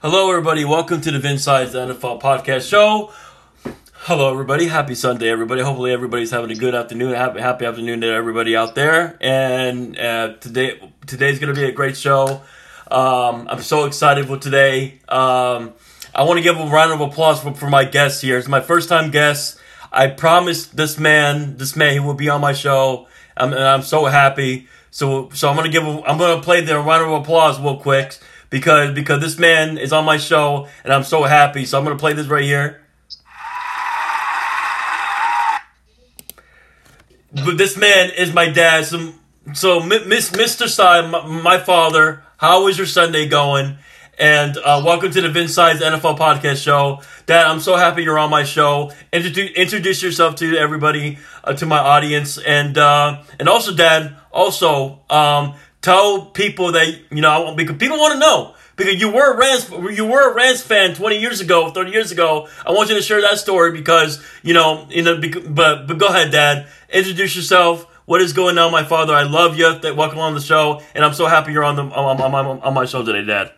Hello, everybody. Welcome to the Vince Saiz NFL Podcast Show. Hello, everybody. Happy Sunday, everybody. Hopefully, everybody's having a good afternoon. Happy, happy afternoon to everybody out there. And uh, today, today's going to be a great show. Um, I'm so excited for today. Um, I want to give a round of applause for, for my guest here. It's my first time guest. I promised this man, this man, he will be on my show. I'm, and I'm so happy. So, so I'm gonna give, a, I'm gonna play the round of applause real quick because because this man is on my show and I'm so happy. So I'm gonna play this right here. But this man is my dad. So, so Miss Mr. Saiz, my, father. How is your Sunday going? And uh, welcome to the Vince Saiz NFL Podcast Show. Dad, I'm so happy you're on my show. Introduce, introduce yourself to everybody, uh, to my audience, and uh, and also, Dad, also um, tell people that you know because people want to know because you were a Rams you were a Rams fan 20 years ago, 30 years ago. I want you to share that story because you know you know. But but go ahead, Dad. Introduce yourself. What is going on, my father? I love you. Welcome on the show, and I'm so happy you're on the on, on, on, on my show today, Dad.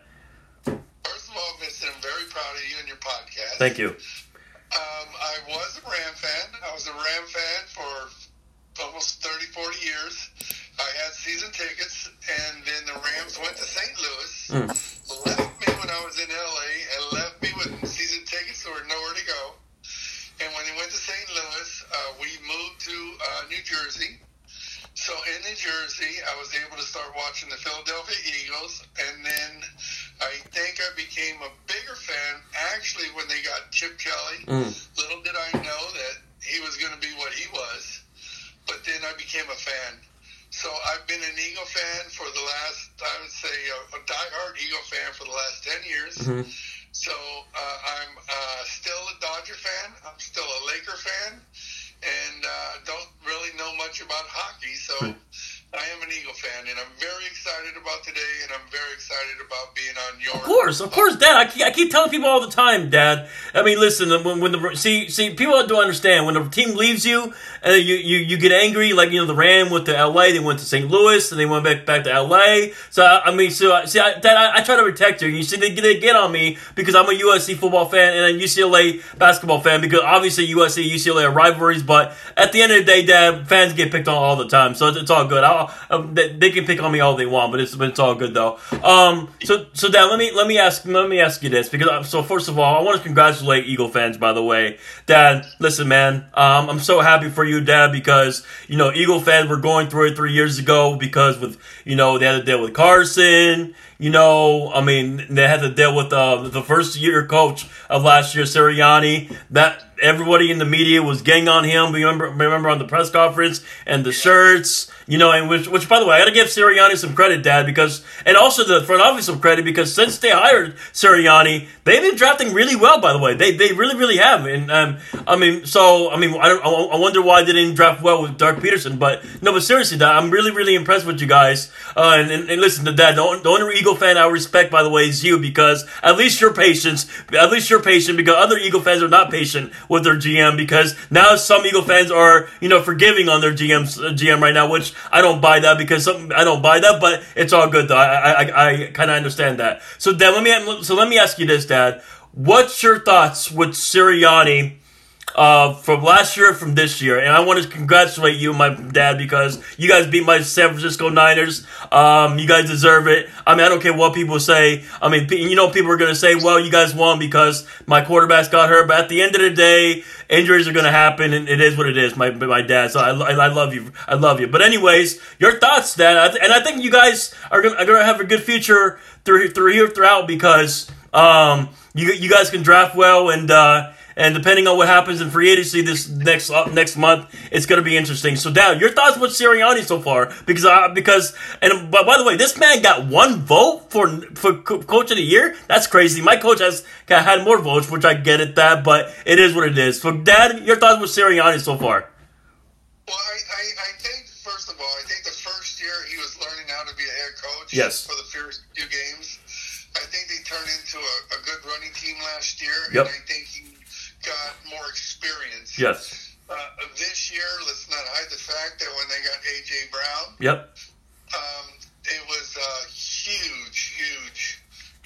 First of all, Vincent, I'm very proud of you and your podcast. Thank you. Mm. left me when I was in LA, and left me with season tickets, so nowhere to go. And when they went to St. Louis, uh, we moved to uh, New Jersey. So in New Jersey, I was able to start watching the Philadelphia Eagles, and then I think I became a bigger fan actually when they got Chip Kelly. Mm. Little did I know that he was going to be what he was, but then I became a fan. So I've been an Eagle fan for the last, I would say, a, a diehard Eagle fan for the last 10 years. Mm-hmm. So uh, I'm uh, still a Dodger fan. I'm still a Laker fan, and uh, don't really know much about hockey. So hmm. I am an Eagle fan, and I'm very excited about today, and I'm very excited about being on your. Of course, of course, Dad. I keep, I keep telling people all the time, Dad. I mean, listen, when, when the see see people don't understand when the team leaves you, and you, you you get angry, like you know the Ram went to L.A., they went to St. Louis, and they went back back to L.A. So I mean, so see, I, Dad, I, I try to protect you. You see, they, they get on me because I'm a USC football fan and a UCLA basketball fan because obviously USC UCLA are rivalries, but at the end of the day, Dad, fans get picked on all the time, so it's, it's all good. I'll, um, they, can pick on me all they want, but it's but it's all good though. Um, so so Dad, let me let me ask let me ask you this because uh, so first of all, I want to congratulate Eagle fans. By the way, Dad, listen, man, um, I'm so happy for you, Dad, because you know Eagle fans were going through it three years ago because with you know they had to deal with Carson. You know, I mean, they had to deal with uh, the first year coach of last year, Sirianni. That everybody in the media was getting on him. Remember, remember on the press conference and the shirts you know, and which, which by the way, I got to give Sirianni some credit, Dad, because and also the front office some credit because since they hired Sirianni, they've been drafting really well. By the way, they they really really have. And um, I mean, so I mean, I don't, I wonder why they didn't draft well with Doug Pederson, But no, but seriously, Dad, I'm really really impressed with you guys. Uh, and, and, and, listen to Dad, the, only Eagle fan I respect, by the way, is you because at least you're patient. At least you're patient because other Eagle fans are not patient with their GM because now some Eagle fans are you know forgiving on their GM uh, GM right now, which I don't buy that because some, I don't buy that, but it's all good though. I I, I kind of understand that. So Dad, let me so let me ask you this, Dad. What's your thoughts with Sirianni? Uh, from last year from this year. And I want to congratulate you, my dad, because you guys beat my San Francisco Niners. Um, you guys deserve it. I mean, I don't care what people say. I mean, you know, people are going to say, well, you guys won because my quarterbacks got hurt. But at the end of the day, injuries are going to happen, and it is what it is, my, my dad. So I, I love you. I love you. But anyways, your thoughts, Dad. And I think you guys are going to have a good future through, through here, throughout, because um, you, you guys can draft well and, uh, and depending on what happens in free agency this next uh, next month, it's going to be interesting. So, Dad, your thoughts with Sirianni so far? Because uh, because and by, by the way, this man got one vote for for coach of the year. That's crazy. My coach has had more votes, which I get it that, but it is what it is. So, Dad, your thoughts with Sirianni so far? Well, I, I, I think first of all, I think the first year he was learning how to be a head coach. Yes. For the first few games, I think they turned into a, a good running team last year, yep. and I think he got more experience. Yes. Uh, this year, let's not hide the fact that when they got AJ Brown, yep, um, it was a huge, huge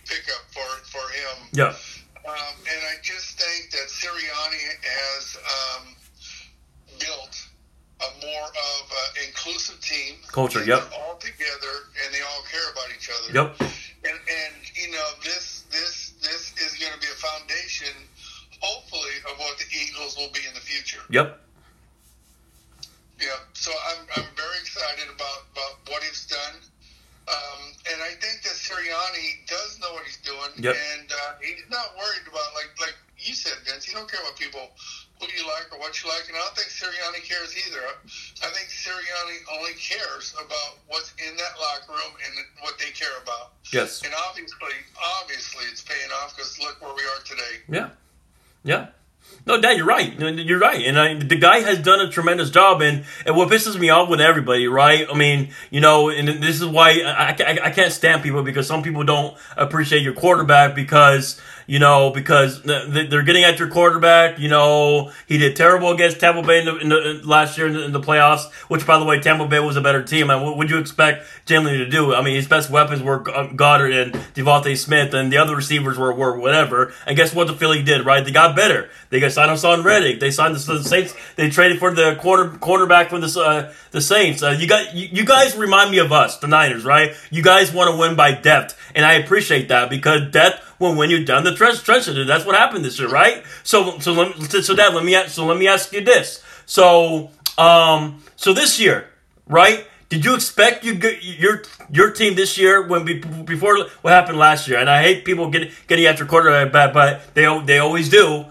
pickup for for him Yeah. Um, and I just think that Sirianni has um, built a more of an inclusive team. Culture, yep. All together and they all care about each other. Yep. And, and you know this this this is going to be a foundation, hopefully, of what the Eagles will be in the future. Yep. You're right, and I, the guy has done a tremendous job. And, and what pisses me off with everybody, right? I mean, you know, and this is why I, I, I can't stand people because some people don't appreciate your quarterback because you know because they- they're getting at your quarterback. You know, he did terrible against Tampa Bay in the, in the last year in the, in the playoffs. Which, by the way, Tampa Bay was a better team. What would you expect Jalen to do? I mean, his best weapons were Goedert and DeVonta Smith, and the other receivers were were whatever. And guess what? The Philly did right. They got better. They got signed Haason Reddick. They signed the, the Saints. They traded for the corner cornerback from the uh, the Saints. Uh, you got you, you guys remind me of us, the Niners, right? You guys want to win by depth, and I appreciate that because depth will when you're done the trench that's what happened this year, right? So so let, me- so that let me ask, so let me ask you this. So um so this year, right? Did you expect you get your your team this year when be, before what happened last year? And I hate people getting getting after quarterback, but but they they always do.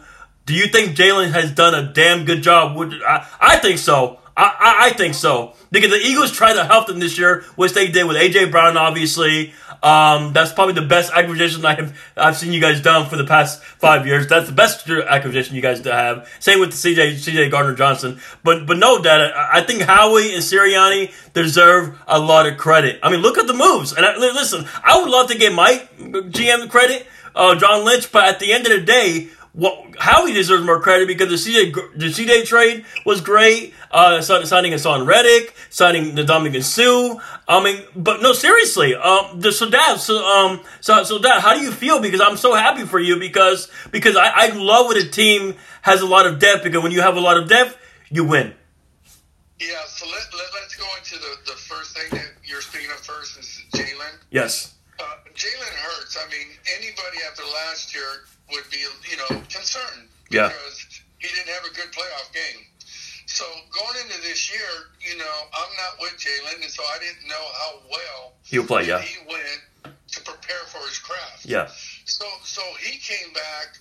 Do you think Jalen has done a damn good job? Would I, I think so. I, I, I think so because the Eagles tried to help them this year, which they did with AJ Brown. Obviously, um, that's probably the best acquisition I have I've seen you guys done for the past five years. That's the best acquisition you guys have. Same with the CJ CJ Gardner Johnson. But but no, Dad, I, think Howie and Sirianni deserve a lot of credit. I mean, look at the moves. And I, listen, I would love to give Mike GM credit, uh, John Lynch, but at the end of the day. What, Howie deserves more credit because the CJ the CJ trade was great. Uh, sign- signing Haason Reddick, signing the Dominican Sue. I mean, but no, seriously. Um, the, so Dad, so um, so so Dad, how do you feel? Because I'm so happy for you because because I, I love when a team has a lot of depth because when you have a lot of depth, you win. Yeah, so let, let, let's go into the, the first thing that you're speaking of first is Jalen. Yes. Uh, Jalen Hurts, I mean, anybody after last year would be, you know, concerned Yeah. because he didn't have a good playoff game. So going into this year, you know, I'm not with Jalen, and so I didn't know how well He'll play. Yeah. he went to prepare for his craft. Yeah. So so he came back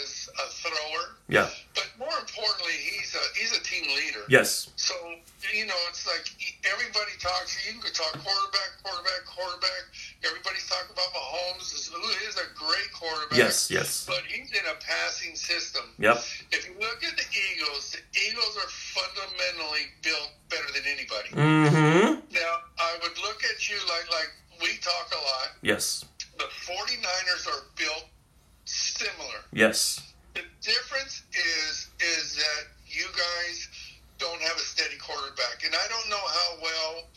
as a thrower, Yeah. but more importantly, he's a he's a team leader. Yes. So you know, it's like everybody talks. You can talk quarterback, quarterback, quarterback. Talking about Mahomes, who is a great quarterback. Yes. Yes. But he's in a passing system. Yep. If you look at the Eagles, the Eagles are fundamentally built better than anybody. Mm-hmm. Now, I would look at you like like we talk a lot. Yes. The 49ers are built similar. Yes. The difference is is that you guys don't have a steady quarterback, and I don't know how well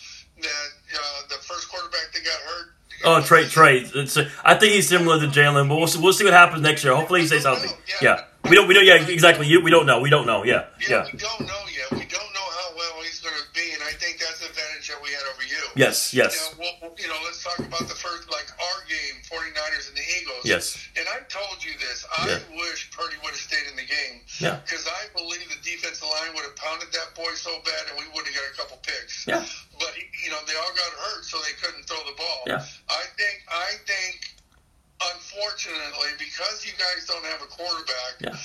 that uh, the first quarterback that got hurt. Oh, Trey, Trey. It's, I think he's similar to Jalen, but we'll see, we'll see what happens next year. Hopefully, he stays healthy. Yeah, we don't, we don't. Yeah, exactly. You, we don't know. We don't know. Yeah, Yeah, yeah. we don't know yet. We don't know how well he's going to be, and I think that's the advantage that we had over you. Yes, yes, Now, we'll, you know, let's talk about the first, like our game, 49ers and the Eagles. yes. And I told you this. I Yeah. wish Purdy would have stayed in the game. Yeah. Because I believe the defensive line would have pounded that boy so bad, and we would have got a couple picks. Yeah. But you know, they all got hurt, so they couldn't throw the ball. Yeah. I think. I think. Unfortunately, because you guys don't have a quarterback, Yeah.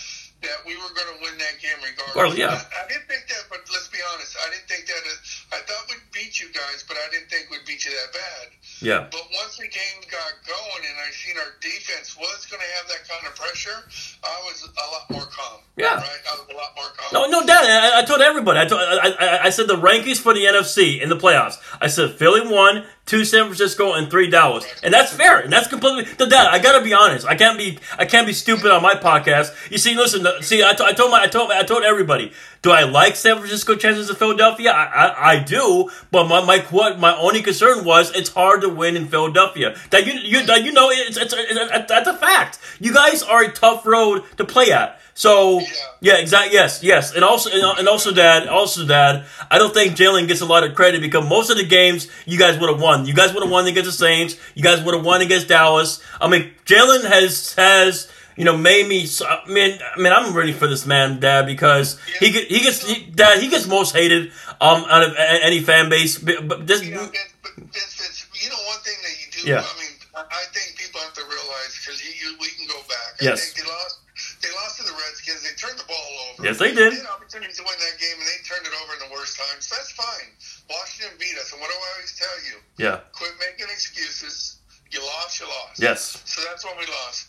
that we were going to win that game regardless. Well, yeah. I, I didn't think that, but let's be honest. I didn't think that. I thought we'd beat you guys, but I didn't think we'd beat you that bad. Yeah. But once the game got going and I seen our defense was going to have that kind of pressure, I was a lot more calm. Yeah. Right? I was a lot more calm. No, no, Dad. I, I told everybody. I, told, I, I, I said the rankings for the NFC in the playoffs. I said Philly one, two San Francisco, and three Dallas, and that's fair, and that's completely. The dad, I gotta be honest. I can't be. I can't be stupid on my podcast. You see, listen. See, I, t- I told my, I told, I told everybody. Do I like San Francisco chances of Philadelphia? I, I, I do, but my, my what my only concern was it's hard to win in Philadelphia. That you you that you know it's, it's, it's that's a fact. You guys are a tough road to play at. So Yeah. yeah, exactly. Yes, yes, and also and also, Dad, also, Dad. I don't think Jalen gets a lot of credit because most of the games you guys would have won. You guys would have won against the Saints. You guys would have won against Dallas. I mean, Jalen has has you know made me. so- I mean, I mean, I'm ready for this man, Dad, because he he gets he, Dad he gets most hated um out of any fan base. But this, You know, but Vince, Vince, you know one thing that you do. Yeah. I mean, I think people have to realize because you, you, we can go back. Yes. I think they lost. They lost to the Redskins. They turned the ball over. Yes, they did. They had opportunities to win that game, and they turned it over in the worst times. That's fine. Washington beat us, and what do I always tell you? yeah, Quit making excuses. You lost. You lost. yes, So that's when we lost.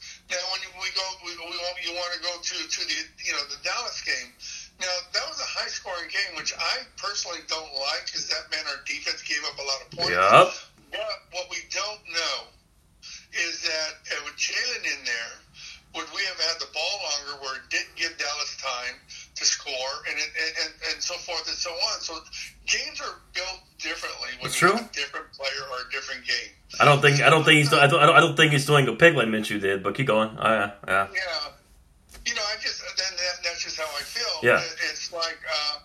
We go, we, we want, you want to go to to the you know the Dallas game. Now that was a high scoring game, which I personally don't like because that meant our defense gave up a lot of points. Yup. But what we don't know is that uh, with Jalen in there, would we have had the ball longer where it didn't give Dallas time to score and it, and, and, and so forth and so on. So games are built differently when That's you true. have a different player or a different game. I don't think I don't think he's I don't, I don't- think he's doing a pig like Minshew did. But keep going. Oh, yeah, yeah, Yeah. You know, I just then that, that's just how I feel. Yeah. It- It's like uh,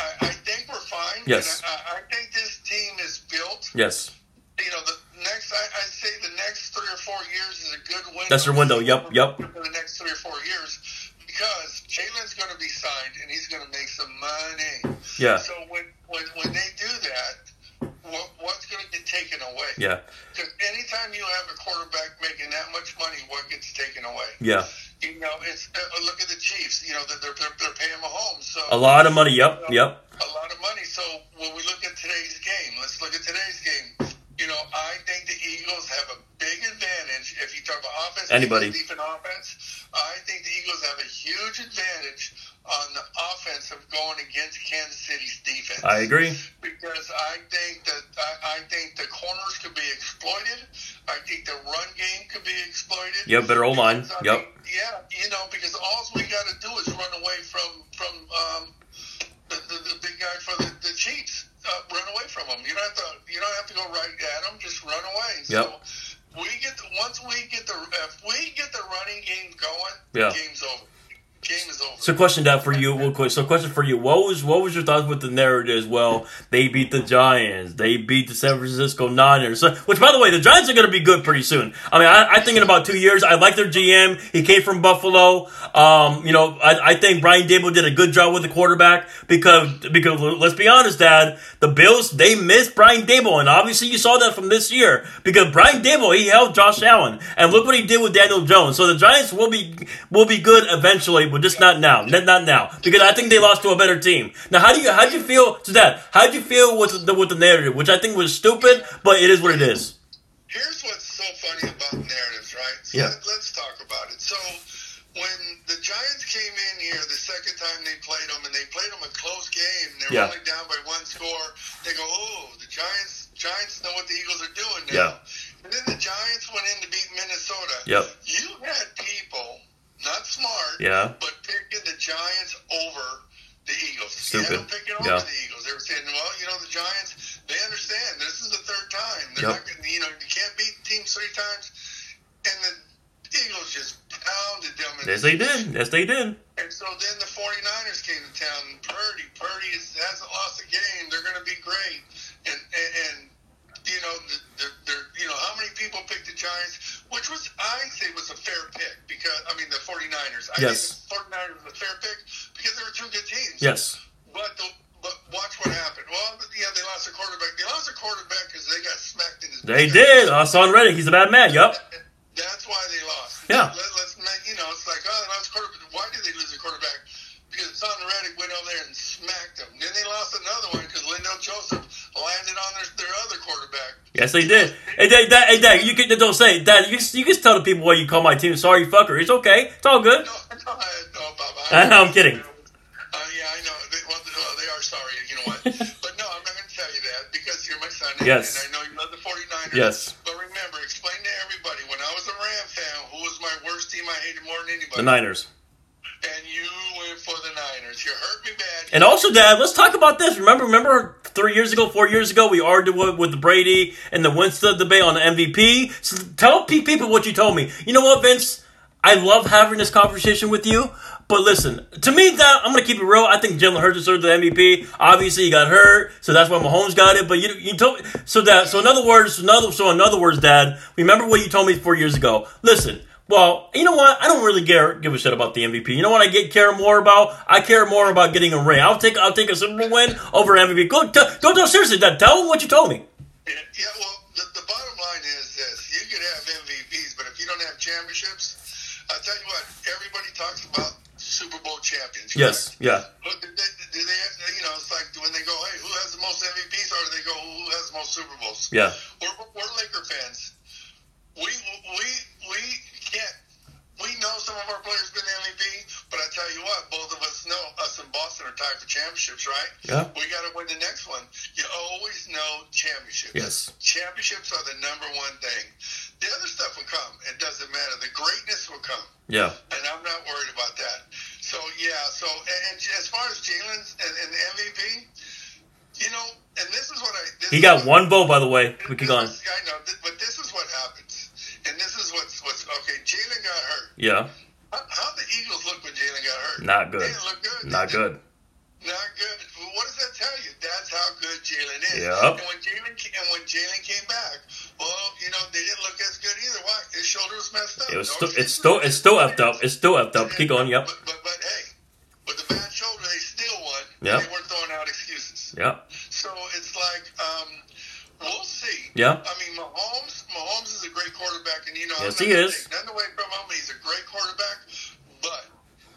I, I think we're fine. Yes. I, I think this team is built. yes. You know, the next I, I say the next three or four years is a good window. That's your window. Yep. Yep. For the next three or four years, because Jalen's going to be signed and he's going to make some money. Yeah, So when when when they do that, what, what's going to get taken away? yeah, Because anytime you have a quarterback making that much money, what gets taken away? yeah. You know, it's uh, look at the Chiefs. You know, they're they're, they're paying Mahomes so A lot of money. Yep, yep. a lot of money. So when we look at today's game, let's look at today's game. You know, I think the Eagles have a big advantage if you talk about offense, Anybody. defense, offense. I think the Eagles have a huge advantage on the offense of going against Kansas City's defense. I agree. because I think that I, I think the corners could be exploited. I think the run game could be exploited. Yep, better O line. Yep. mean, yeah, you know, because all we got to do is run away from from um, the, the, the big guy for the, the Chiefs. Uh, run away from him. You don't have to. You don't have to go right at him. Just run away. Yep. We get the, once we get the if we get the running game going, Yeah. game's over. Game is over. So, question that for you, real quick. So, question for you: What was what was your thoughts with the narrative? As well, they beat the Giants, they beat the San Francisco Niners. Which, by the way, the Giants are going to be good pretty soon. I mean, I, I think in about two years, I like their GM. He came from Buffalo. Um, you know, I, I think Brian Daboll did a good job with the quarterback because because let's be honest, Dad, the Bills they missed Brian Daboll, and obviously you saw that from this year because Brian Daboll he held Josh Allen, and look what he did with Daniel Jones. So the Giants will be will be good eventually, but just not now, not not now, because I think they lost to a better team. Now, how do you how do you feel to that? How do you feel with the with the narrative, which I think was stupid, but it is what it is. Here's what's so funny about narratives, right? So Yeah. let, let's talk about it. So when the Giants came in here the second time they played them, and they played them a close game, they were Yeah. only down by one score. They go, "Oh, the Giants, Giants know what the Eagles are doing now." Yeah. And then the Giants went in to beat Minnesota. Yep. You had people not smart, Yeah. but picking the Giants over the Eagles. Stupid. picking over Yeah. the Eagles. They were saying, well, you know, the Giants, they understand this is the third time. They're Yep. not gonna, you know, you can't beat teams three times. And the Eagles just pounded them. Yes, the they did. Yes, they did. and so then the 49ers came to town. Purdy, Purdy is, hasn't lost a game. They're going to be great. And, and, and you know, the, the, they're, you know, how many people picked the Giants, which was, I say, was a fair pick because, I mean, the 49ers. I Yes. think the 49ers was a fair pick because they were two good teams. Yes. But the, but watch what happened. Well, yeah, they lost a quarterback. They lost a quarterback because they got smacked in his. They did. Haason Reddick, he's a bad man. Yup. That's why they lost. Yeah. Let's Yes, they did. Hey, Dad, Dad, hey, Dad, you can don't say, Dad. You you can tell the people why you call my team sorry fucker. It's okay. It's all good. No, no, I, no, Bob. I'm kidding. Uh, yeah, I know. They, well, they are sorry. You know what? but no, I'm not going to tell you that because you're my son. And, Yes. And I know you love the Niners. Yes. But remember, explain to everybody when I was a Ram fan, who was my worst team I hated more than anybody? The Niners. And you went for the Niners. You hurt me bad. And also, Dad, let's talk about this. Remember, remember, three years ago, four years ago, we argued with, Brady and the Winston debate on the MVP. So tell pe- people what you told me. You know what, Vince? I love having this conversation with you. But listen, to me, that I'm gonna keep it real. I think Jalen Hurts deserved the MVP. Obviously, he got hurt, so that's why Mahomes got it. But you, you told so that so in other words, another so in other words, Dad, remember what you told me four years ago. Listen, well, you know what? I don't really care, give a shit about the MVP. You know what I get care more about? I care more about getting a ring. I'll take I'll take a Super Bowl win over MVP. Go, t- don't tell seriously, Dad. Tell them what you told me. Yeah, yeah, well, the, the bottom line is this: you could have MVPs, but if you don't have championships, I tell you what, everybody talks about Super Bowl champions. Yes, yeah, But do they, do they, you know, it's like when they go, hey, who has the most MVPs, or do they go, who has the most Super Bowls? yeah. We're, we're Laker fans. We we we can't. We know some of our players been MVP, but I tell you what, both of us know us in Boston are tied for championships, right? Yeah. We got to win the next one. You always know championships. Yes. Championships are the number one thing. The other stuff will come. It doesn't matter. The greatness will come Yeah. and I'm not worried about that. So yeah, so and, and as far as Jalen's and, and the MVP, you know, and this is what I this He got one vote, by the way. We keep this going. I know, but this is what happens, and this is what's what's okay. Jalen got hurt. Yeah. How, how the Eagles look when Jalen got hurt? Not good. Look good. Not good. Not good. Well, what does that tell you? That's how good Jalen is. Yep. And when Jalen and when Jalen came back, well, you know they didn't look as good either. Why? His shoulder was messed up. It was No still, it's still it's still effed up. It's still effed up. Keep going. Yep. But, but, but hey, with the bad shoulder, they still won. Yeah. They weren't throwing out excuses. Yep. So it's like, um, we'll see. Yeah. I mean, Mahomes, Mahomes is a great quarterback, and you know, Yes, he is. Nothing away from him. He's a great quarterback, but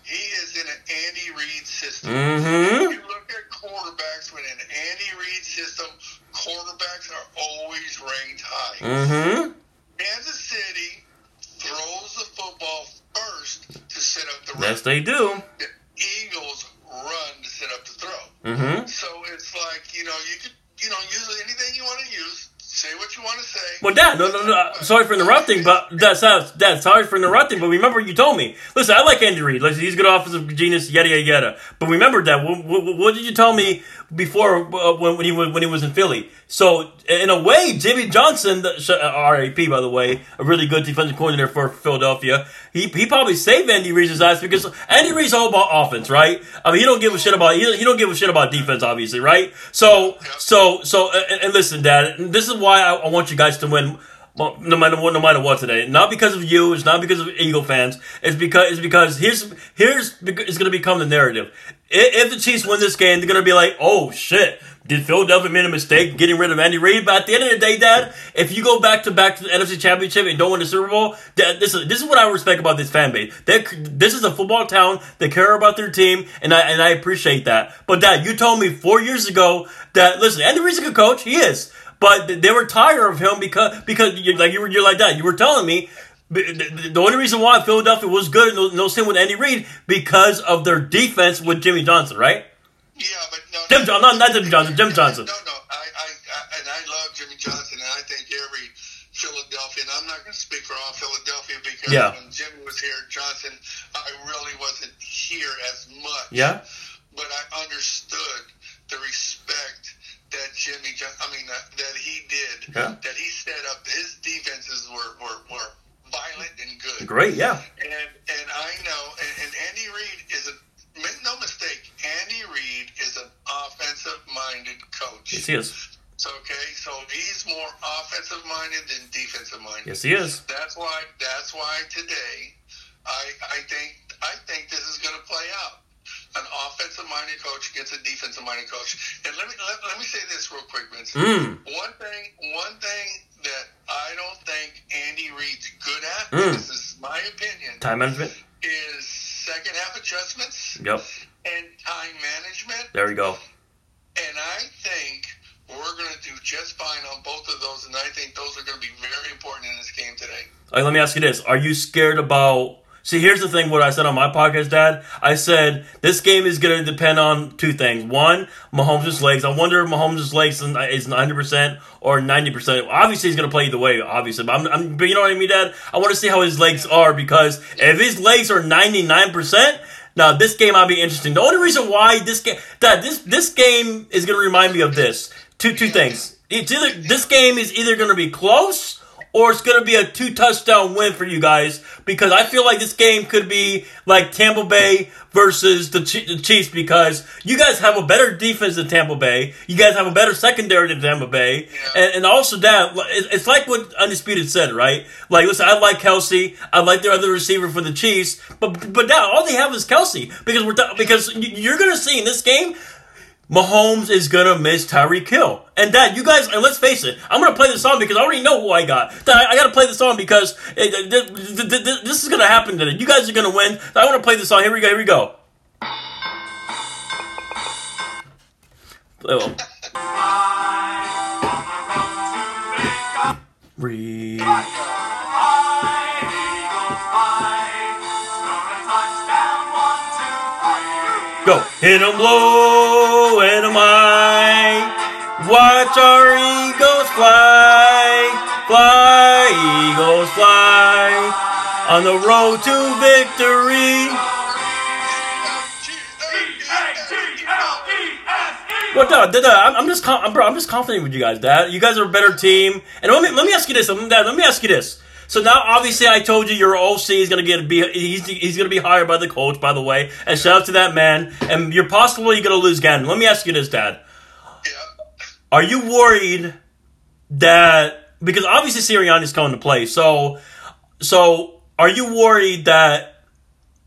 he is in an Andy Reid system. Mm-hmm. You look at quarterbacks with an Andy Reid system. Quarterbacks are always ranked high. Mm-hmm. Kansas City throws the football first to set up the run. Yes, they do. The Eagles run to set up the throw. Mm-hmm. So it's like you know you could you know use anything you want to use. Say what you want to say. Well, Dad, no, no, no. Sorry for interrupting, but that's Dad. Sorry for interrupting, but remember you told me. Listen, I like Andy Reid. Listen, he's a good offensive genius. Yada yada yada. But remember, Dad, what, what, what did you tell me before uh, when, when he was when he was in Philly? So in a way, Jimmy Johnson, the, uh, RAP by the way, a really good defensive coordinator for Philadelphia. He, he probably saved Andy Reid's ass because Andy Reid's all about offense, right? I mean, he don't give a shit about he, he don't give a shit about defense, obviously, right? So so so and, and listen, Dad, this is why I, I want you guys to win. No matter what, no matter what today, not because of you, it's not because of Eagle fans. It's because it's because here's here's it's going to become the narrative. If, if the Chiefs win this game, they're going to be like, oh shit, did Philadelphia make a mistake getting rid of Andy Reid? But at the end of the day, Dad, if you go back to back to the NFC Championship and don't win the Super Bowl, Dad, this is this is what I respect about this fan base. They, this is a football town. They care about their team, and I and I appreciate that. But Dad, you told me four years ago that listen, Andy Reid's a good coach. He is. But they were tired of him because because you, like you were you're like that. You were telling me the, only reason why Philadelphia was good in those, those with Andy Reid because of their defense with Jimmy Johnson, right? Yeah, but no, Jim no, John- not- not Jim Johnson, Jim Johnson. No, no, I, I, I, and I love Jimmy Johnson, and I think every Philadelphia, and I'm not going to speak for all Philadelphia because Yeah. when Jimmy was here, Johnson, I really wasn't here as much. Yeah. But I understood the respect that Jimmy, I mean, that, that he did, Yeah. that he set up. His defenses were, were, were violent and good. Great, yeah. And and I know, and, and Andy Reid is a no mistake. Andy Reid is an offensive-minded coach. Yes, he is. So okay, so he's more offensive-minded than defensive-minded. Yes, he is. That's why. That's why today, I I think this is going to play out. An offensive-minded coach against a defensive-minded coach. And let me let, let me say this real quick, Vince. Mm. One thing, one thing that I don't think Andy Reid's good at. Mm. This is my opinion. Time management. Is second half adjustments Yep. and time management. There we go. And I think we're going to do just fine on both of those. And I think those are going to be very important in this game today. All right, let me ask you this: Are you scared about See, here's the thing. What I said on my podcast, Dad. I said this game is going to depend on two things. One, Mahomes' legs. I wonder if Mahomes' legs is 100 percent or 90 percent. Obviously, he's going to play either way. Obviously, but, I'm, I'm, but you know what I mean, Dad. I want to see how his legs are because if his legs are 99 percent. Now this game I'll be interesting. The only reason why this game, Dad, this this game is going to remind me of this. Two two things. It's either this game is either going to be close or it's going to be a two touchdown win for you guys because I feel like this game could be like Tampa Bay versus the, Chiefs because you guys have a better defense than Tampa Bay. You guys have a better secondary than Tampa Bay. Yeah. And, and, also that, it's like what Undisputed said, right? Like, listen, I like Kelce. I like their other receiver for the Chiefs. But, but now all they have is Kelce because we're, because you're going to see in this game, Mahomes is gonna miss Tyreek Hill. And that you guys, and let's face it, I'm gonna play the song because I already know who I got. I, gotta play the song because this is gonna happen today. You guys are gonna win. I wanna play the song. Here we go, here we go. Go. Hit 'em low, 'em high. Watch our eagles fly. Fly, eagles fly. On the road to victory. Well, I'm just, I'm, bro, I'm just confident with you guys, Dad. You guys are a better team. And let me, let me ask you this, um, Dad. Let me ask you this. So now, obviously, I told you your OC is going to get be he's he's going to be hired by the coach. By the way, and shout out to that man. And you're possibly going to lose again. Let me ask you this, Dad. Yeah. Are you worried that because obviously Sirianni is coming to play? So, so are you worried that?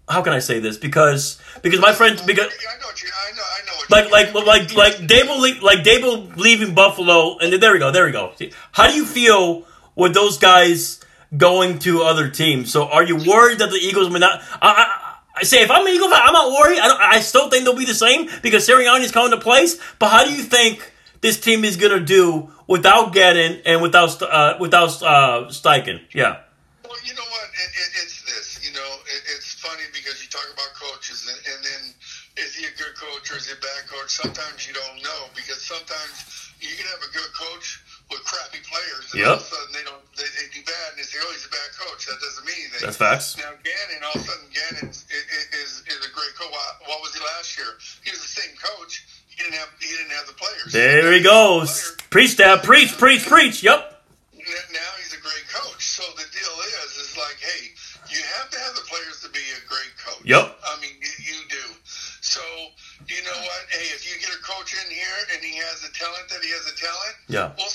How can I say this? Because because my friend because I know you, I know I know like like like like Daboll like Daboll leaving Buffalo and there we go there we go. How do you feel with those guys? Going to other teams. So are you worried that the Eagles may not? I, I, I say if I'm an Eagle fan, I'm not worried. I, I still think they'll be the same because Sirianni is coming to place. But how do you think this team is going to do without getting and without uh, without uh, Steichen? Yeah. Well, you know what? It, it, it's this. You know, it, it's funny because you talk about coaches and, and then is he a good coach or is he a bad coach? Sometimes you don't know because sometimes you can have a good coach with crappy players, and yep. all of a sudden they don't they, they do bad, and they say, "Oh, he's a bad coach." That doesn't mean anything. That's facts. Now Gannon, all of a sudden Gannon is, is, is a great coach. What was he last year? He was the same coach. He didn't have he didn't have the players. There he goes. Preach, Dad. Preach, preach, preach. Yep. Now he's a great coach. So the deal is, is like, hey, you have to have the players to be a great coach. Yep. I mean, you, you do. So you know what? Hey, if you get a coach in here and he has the talent that he has a talent, yeah, we'll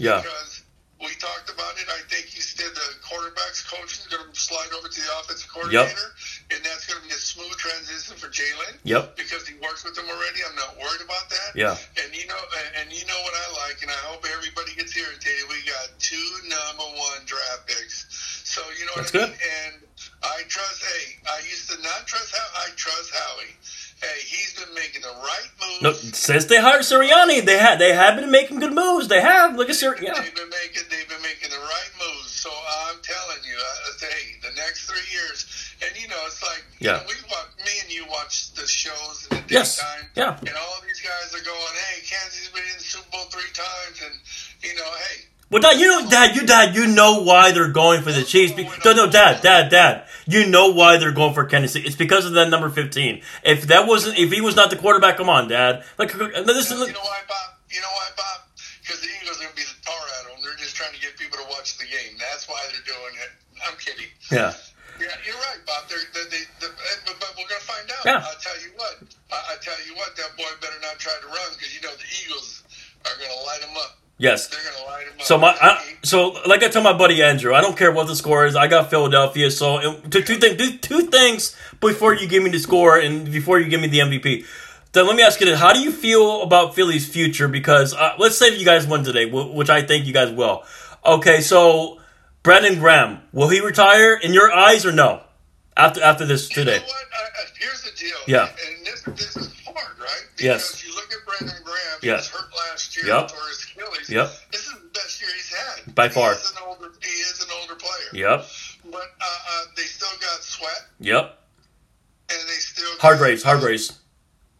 yeah. because we talked about it. I think he said the quarterbacks coach is going to slide over to the offensive coordinator, yep. and that's going to be a smooth transition for Jalen. Yep. Because he works with them already. I'm not worried about that. Yeah. And you know, and you know what I like, and I hope everybody gets irritated. We got two number one draft picks. So you know that's what I mean? good. And I trust. Hey, I used to not trust how I trust Howie. Hey, he's been making the right moves. No, since they hired Sirianni, they had they have been making good moves. They have. Look at Sirianni. Yeah. They've been making they've been making the right moves. So I'm telling you, uh, hey, the next three years, and you know, it's like yeah. You know, we watch, me and you watch the shows in the yes. daytime. Yeah. And all these guys are going, hey, Kansas has been in the Super Bowl three times, and you know, hey well, Dad, you know, Dad, you Dad, you know why they're going for the Chiefs. no, no, Dad, Dad, Dad, you know why they're going for City. It's because of that number fifteen. If that wasn't, if he was not the quarterback, come on, Dad. Like, this is. You know why, Bob? You know why, Bob? Because the Eagles are going to be the tar at them. They're just trying to get people to watch the game. That's why they're doing it. I'm kidding. Yeah. Yeah, you're right, Bob. They're, they're, they, they, but, but we're going to find out. Yeah. I'll tell you what. I, I tell you what. That boy better not try to run because you know the Eagles are going to light him up. Yes. So my, I, so like I tell my buddy Andrew, I don't care what the score is. I got Philadelphia. So two, two things, do two things before you give me the score and before you give me the MVP. Then let me ask you this: How do you feel about Philly's future? Because uh, let's say you guys win today, which I think you guys will. Okay, so Brandon Graham, will he retire in your eyes or no? After after this today. You know uh, here's the deal. Yeah. And this, this is hard, right? Because yes. you look at Brandon Graham. He yes. was hurt last year. Yep. Achilles. Yep. This is the best year he's had. By far. He is an older, he is an older player. Yep. But uh, uh, they still got Sweat, Yep. and they still got, Hargraves. Hargraves.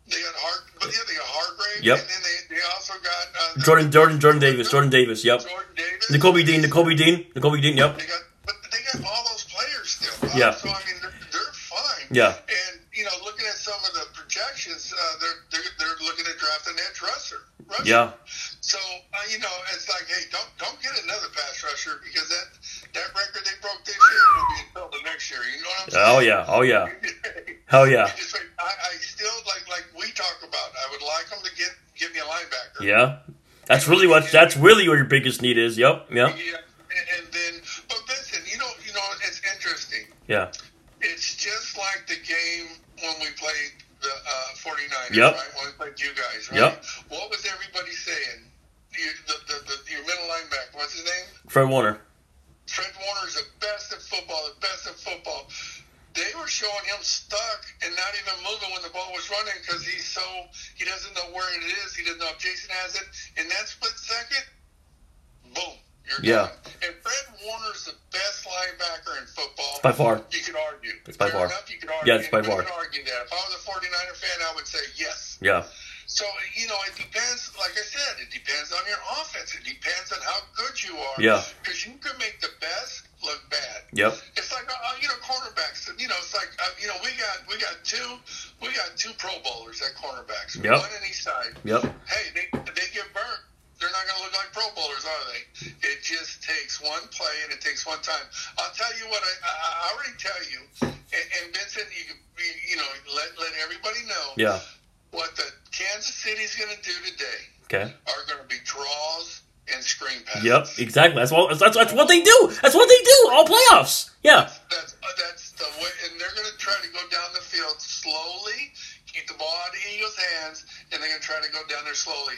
They got Hard, but yeah, they got Hargrave. Yep. And then they, they also got uh, Jordan. Jordan. Jordan Davis. Jordan Davis. Yep. Jordan Davis. Nakobe Dean. Nakobe Dean. Nakobe Dean. Yep. They got, but they got all those players still. Uh, Yeah. So I mean, they're, they're fine. Yeah. And you know, looking at some of the projections, uh, they're, they're they're looking at drafting edge rusher. rusher. Yeah. So uh, you know, it's like, hey, don't don't get another pass rusher because that that record they broke this year will be until the next year. You know what I'm saying? Oh yeah. Oh yeah. Hell yeah. Just like, I, I still like like we talk about. I would like them to get give me a linebacker. Yeah. That's really what. That's really what your biggest need is. Yep. Yeah. Yeah, and, and then, but listen, you know, you know, it's interesting. Yeah. It's just like the game when we played the uh, 49ers, Yep. right? We played you guys, right? Yep. What was everybody saying? You, the, the, the, your middle linebacker, what's his name? Fred Warner. Fred Warner's the best at football, the best at football. They were showing him stuck and not even moving when the ball was running because he's so he doesn't know where it is. He doesn't know if Jason has it. In that split second, boom, you're Yeah. done. And Fred Warner's the best linebacker in football. By far. You could argue. It's by Fair far. Enough, you could argue. Yeah, it's by far. could argue that. If I was a 49er fan, I would say yes. Yeah. So, you know, it depends, like I said, it depends on your offense. It depends on how good you are. Yeah. Because you can make the best look bad. Yep. It's like, uh, you know, cornerbacks, you know, it's like, uh, you know, we got, we got two, we got two pro bowlers at cornerbacks. Yep. One on each side. Yep. Hey, they, they get burnt. They're not going to look like pro bowlers, are they? It just takes one play and it takes one time. I'll tell you what, I, I, I already tell you, and, and Vincent, you, you know, let, let everybody know Yeah. What the Kansas City's going to do today Okay. are going to be draws and screen passes. Yep. Exactly. That's what. That's, that's what they do. That's what they do. All playoffs. Yeah. That's uh, that's the way, and they're going to try to go down the field slowly, keep the ball out of Eagles' hands, and they're going to try to go down there slowly.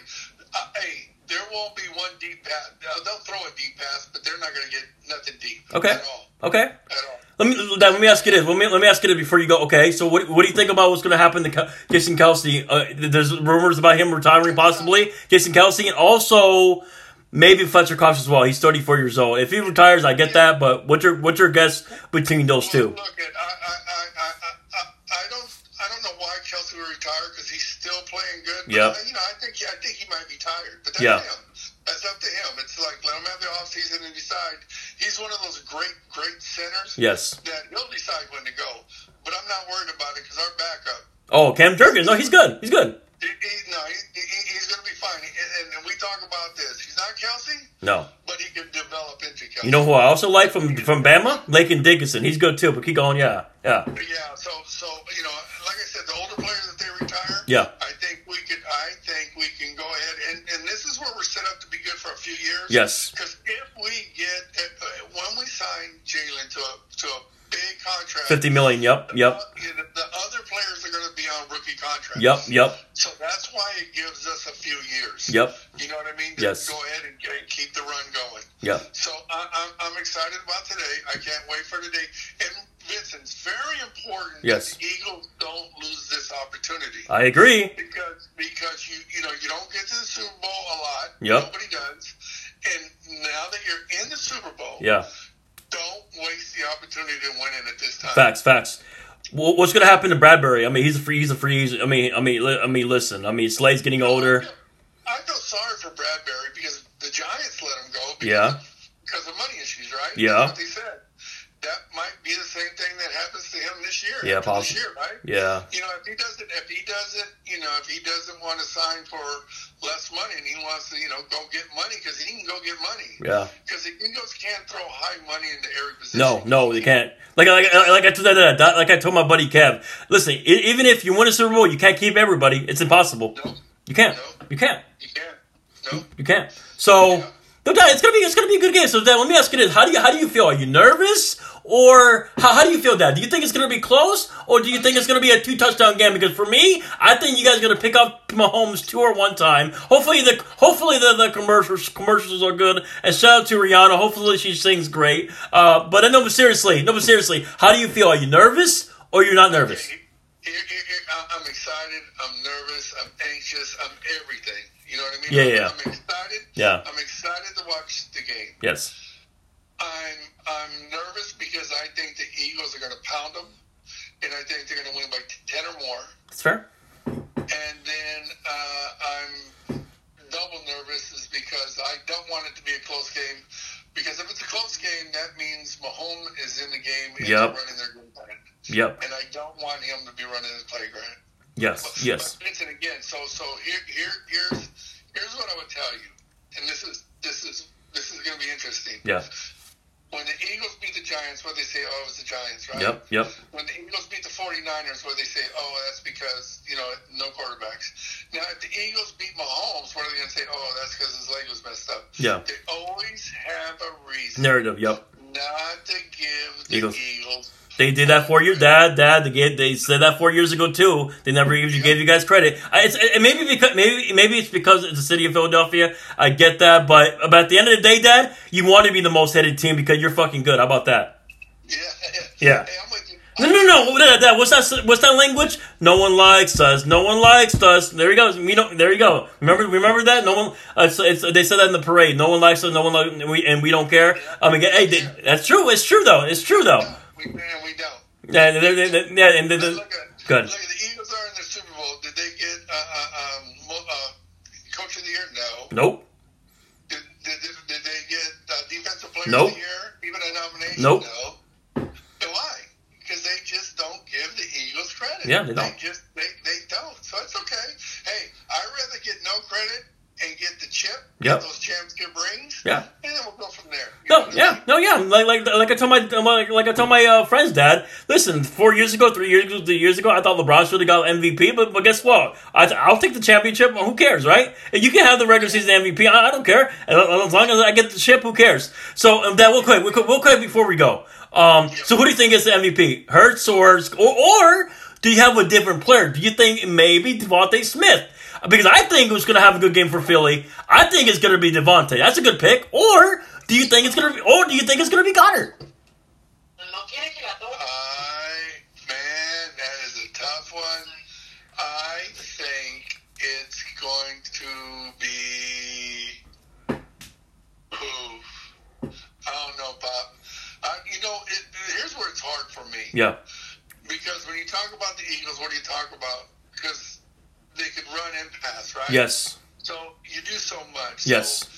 Uh, hey, there won't be one deep pass. Uh, they'll throw a deep pass, but they're not going to get nothing deep Okay. at all. Okay. At all. Let me let me ask you this. Let me let me ask you this before you go. Okay, so what, what do you think about what's going to happen to Jason Kelce? Uh, there's rumors about him retiring possibly. Jason Kelce, and also maybe Fletcher Cox as well. He's 34 years old. If he retires, I get that. But what's your what's your guess between those two? Look, I, I, I, don't, I don't know why Kelce will retire because he's still playing good. Yeah. uh, You know, I think, I think he might be tired, but that's Yeah. him. That's up to him. It's like let him have the off season and decide. He's one of those great, great centers Yes. that he'll decide when to go. But I'm not worried about it because our backup. Oh, Cam Jurgens. No, he's good. He's good. He, he, no, he, he, he's going to be fine. And, and we talk about this. He's not Kelce, No. but he can develop into Kelce. You know who I also like from from Bama? Landon Dickerson. He's good too. But keep going. Yeah. Yeah. Yeah, so so you know, like I said, the older players if they retire, Yeah. I think we could. I think we can go ahead and and this is where we're set up to be good for a few years. Yes. Because if we get uh, when we sign Jalen to a to a big contract, 50 million. Yep. Yep. uh, know, the other players are going to be on rookie contracts. Yep. Yep. So that's why it gives us a few years. Yep. You know what I mean? To Yes. Go ahead and, and keep the run going. Yeah. So I, I'm, I'm excited about today. I can't wait for today. And Vincent, it's very important Yes. that the Eagles don't lose this opportunity. I agree. because because you you know you don't get to the Super Bowl a lot. Yep. Nobody does. And now that you're in the Super Bowl, Yeah. don't waste the opportunity to win it at this time. Facts, facts. Wh- What's gonna happen to Bradberry? I mean, he's a free. He's a free. He's, I mean, I mean, I mean. Listen, I mean, Slay's getting oh, older. I feel sorry for Bradberry because the Giants let him go. Because, Yeah. Because of money issues, right? Yeah what they said. That might be the same thing that happens to him this year. Yeah. This year, right? Yeah, You know, if he doesn't, if he doesn't, you know, if he doesn't want to sign for less money and he wants to, you know, go get money because he can go get money. yeah. Because the Eagles can't throw high money into every position. No, no, they can't. Like, like, like I told that, like I told my buddy Kev. Listen, even if you win a Super Bowl, you can't keep everybody. It's impossible. No, You can't. No. You can't. you can't. No. You can't. So, Yeah. no doubt, it's gonna be it's gonna be a good game. So, then let me ask you this: How do you how do you feel? Are you nervous, or how, how do you feel, that? Do you think it's gonna be close, or do you think it's gonna be a two touchdown game? Because for me, I think you guys are gonna pick up Mahomes two or one time. Hopefully the hopefully the, the commercials commercials are good. And shout out to Rihanna. Hopefully she sings great. Uh, but I know, but seriously, no, but seriously, how do you feel? Are you nervous, or you're not nervous? Here- here- here- I- I'm excited. I'm nervous. I'm anxious. I'm everything. You know what I mean? Yeah, I'm, yeah. I'm excited. Yeah. I'm excited to watch the game. Yes. I'm I'm nervous because I think the Eagles are going to pound them, and I think they're going to win by ten or more. That's fair. And then uh, I'm double nervous is because I don't want it to be a close game. Because if it's a close game, that means Mahomes is in the game and Yep. running their game plan. Yep. And I don't want him to be running his playground. Yes. But- Yes. But Vincent, again, so so here here here's here's what I would tell you, and this is this is this is going to be interesting. Yeah. When the Eagles beat the Giants, what they say, oh, it was the Giants, right? Yep. Yep. When the Eagles beat the 49ers, what they say, oh, that's because, you know, no quarterbacks. Now, if the Eagles beat Mahomes, what are they going to say? Oh, that's because his leg was messed up. Yeah. They always have a reason Narrative. Yep. not to give the Eagles. Eagles. They did that for you, Dad. Dad, they gave, they said that four years ago too. They never gave you, gave you guys credit. I, it's, it, maybe because maybe maybe it's because it's the city of Philadelphia. I get that, but, but at the end of the day, Dad, you want to be the most hated team because you're fucking good. How about that? Yeah. Yeah. Hey, I'm with you. No, no, no. That, that, what's that? What's that language? No one likes us. No one likes us. There you go. We don't. There you go. Remember, remember that? No one. Uh, it's, it's, they said that in the parade. No one likes us. No one like, and we and we don't care. I mean, hey, they, that's true. It's true though. It's true though. We, don't. Yeah, they're, they're, they're- yeah, and they're, Look they're, at, Good. Look, the Eagles are in the Super Bowl. Did they get uh, uh, um, uh, Coach of the Year? No. nope, Did, did, did, they get uh, Defensive Player Nope. of the Year? Even a nomination? Nope. No. And why? Because they just don't give the Eagles credit. Yeah, they don't. just they, they don't. So it's okay. Hey, I'd rather get no credit and get the chip, Yep. get those championship rings, Yeah. and then we'll go from there. You No, yeah, no, yeah. Like, like, like I tell my, like, like I tell my uh, friends, Dad. Listen, four years ago, three years ago, three years ago, I thought LeBron should have got MVP. But, but guess what? I, I'll take the championship. Who cares, right? You can have the regular season MVP. I, I don't care. As long as I get the chip, who cares? So, um, Dad, real quick, quick, real quick before we go. Um, so who do you think is the MVP? Hurts or, or, or do you have a different player? Do you think maybe DeVonta Smith? Because I think was going to have a good game for Philly. I think it's going to be DeVonta. That's a good pick. Or do you think it's going to be? Or do you think it's going to be Goedert? I man, that is a tough one. I think it's going to be who? I don't know, Pop. Uh, you know, it, here's where it's hard for me Yeah. because when you talk about the Eagles, what do you talk about? Because they could run and pass, right? Yes. So you do so much. Yes. So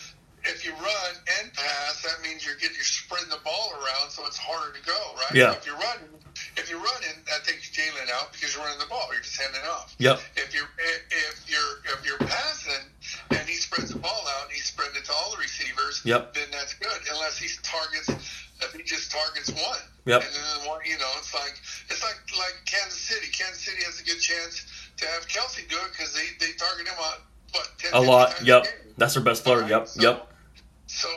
if you run and pass, that means you're getting you're spreading the ball around, so it's harder to go, right? Yeah. So if you're running, if you're running, that takes Jalen out because you're running the ball. You're just handing it off. Yep. If you're if you're if you're passing and he spreads the ball out, and he's spreading it to all the receivers. Yep. Then that's good, unless he targets. If he just targets one. Yep. And then one, you know, it's like it's like like Kansas City. Kansas City has a good chance to have Kelce do it because they they target him on what 10, A lot. Yep. a. That's their best player. Alright, Yep. so- Yep. So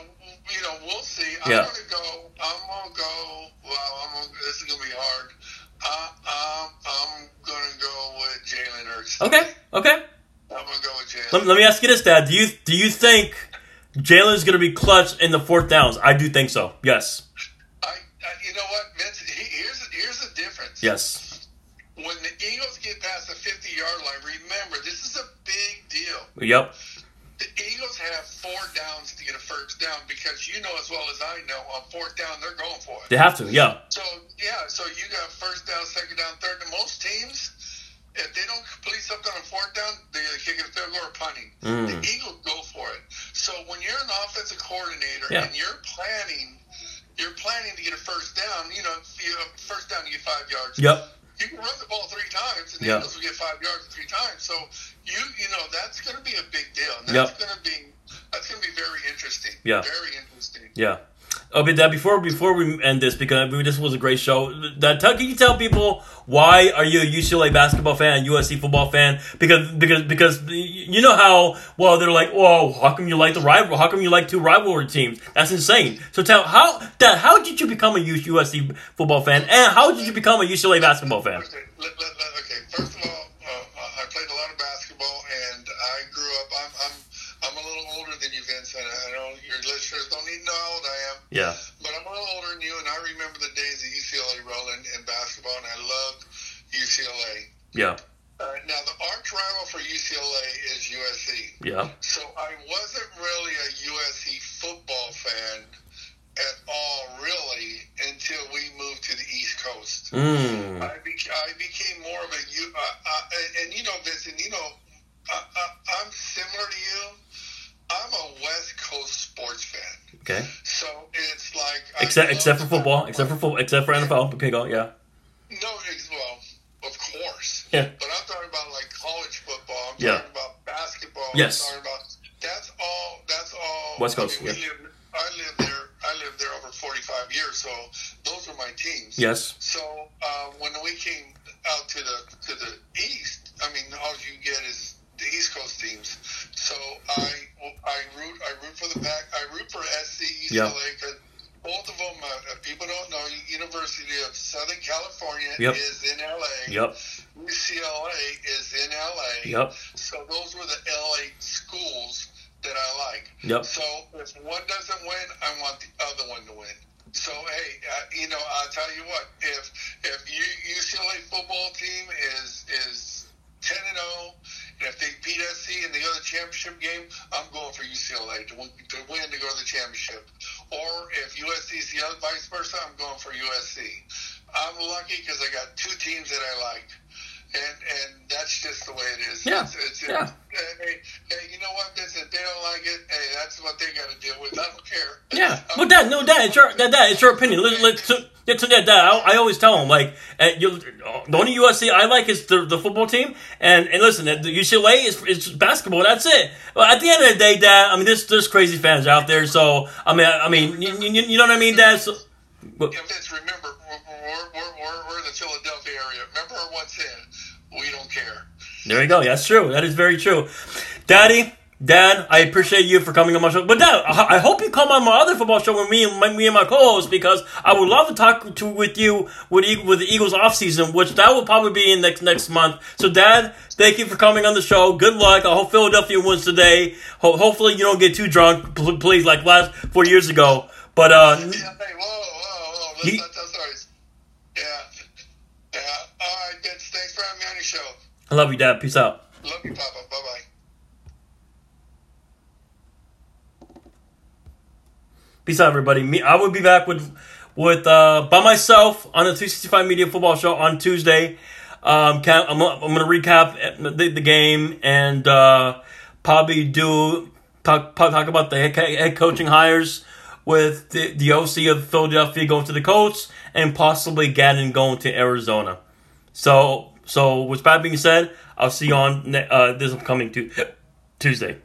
you know, we'll see. Yeah. I'm gonna go. I'm gonna go. Well, I'm gonna, this is gonna be hard. Uh, um, I'm gonna go with Jalen Hurts. Okay. Okay. I'm gonna go with Jalen. Let, let me ask you this, Dad. Do you do you think Jalen's going to be clutch in the fourth downs? I do think so. Yes. I, I, you know what, Vince? He, here's here's the difference. Yes. When the Eagles get past the 50 yard line, remember this is a big deal. Yep. The Eagles have four downs to get a first down because you know as well as I know on fourth down they're going for it. They have to. Yeah. So yeah, so you got first down, second down, third. And most teams, if they don't complete something on fourth down, they either kick it a field goal or punting. Mm. The Eagles go for it. So when you're an offensive coordinator Yeah. and you're planning, you're planning to get a first down. You know, if you have first down, you get five yards. Yep. You can run the ball three times, and the Yeah. Eagles will get five yards three times. So you, you know, that's going to be a big deal. And Yep. that's going to be, that's going to be very interesting. Yeah. Very interesting. Yeah. Oh, but Dad, before before we end this, because this was a great show. Tell, can you tell people why are you a UCLA basketball fan, USC football fan? Because because because you know how well they're like, oh, how come you like the rival? How come you like two rivalry teams? That's insane. So tell how Dad, how did you become a USC football fan, and how did you become a UCLA basketball fan? Okay, let, let, let, okay. First of all, uh, I played a lot of basketball, and I grew up. I'm I'm I'm a little older than you, Vince, I know your listeners don't need to know how old I. Yeah. But I'm a little older than you, and I remember the days of UCLA rolling in basketball, and I loved UCLA. Yeah. Uh, now, the arch rival for UCLA is USC. Yeah. So I wasn't really a USC football fan at all, really, until we moved to the East Coast. Mm. I, bec- I became more of a you, uh, uh, and, and you know, Vincent, you know, I, I, I'm similar to you. I'm a West Coast sports fan, Okay. so it's like Except except for football, except for football, except for NFL. Okay, go. Yeah. No, well, of course. Yeah. But I'm talking about like college football. I'm Yeah. talking about basketball. Yes. I'm talking about that's all. That's all. West I Coast, mean, yeah. lived, I lived there. I lived there over 45 years, so those are my teams. Yes. So uh, when we came out to the to the east, Yeah. Because both of them. Uh, people don't know University of Southern California Yep. is in LA. Yep. UCLA is in LA. Yep. So those were the LA schools that I like. Yep. So Dad, it's your Dad, Dad it's your opinion. Let, let, so, yeah, so yeah, Dad, I, I always tell him like, you, the only USC I like is the, the football team, and and listen, the UCLA is is basketball. That's it. Well, at the end of the day, Dad, I mean, there's there's crazy fans out there. So I mean, I, I mean, you, you, you know what I mean, Dad. So, but- Yeah, Vince, remember, we're, we're, we're, we're, in the Philadelphia area. Remember once said, we don't care. There you go. That's true. That is very true. Daddy, Dad, I appreciate you for coming on my show. But Dad, I hope you come on my other football show with me and my, me and my co-host because I would love to talk to with you with with the Eagles off season, which that will probably be in next next month. So Dad, thank you for coming on the show. Good luck. I hope Philadelphia wins today. Ho- hopefully you don't get too drunk, please, like last four years ago. But uh, Yeah, hey, whoa, whoa, whoa. Let's He- not tell. Yeah. Yeah. All right, thanks for having me on your show. I love you, Dad. Peace out. Love you, Papa. Bye-bye. Peace out, everybody. Me, I will be back with with uh, by myself on the 265 Media Football Show on Tuesday. Um, I'm, I'm going to recap the, the game and uh, probably do talk talk about the head, coaching hires with the, the OC of Philadelphia going to the Colts and possibly Gannon going to Arizona. So, so with that being said, I'll see you on uh, this upcoming tu- Tuesday.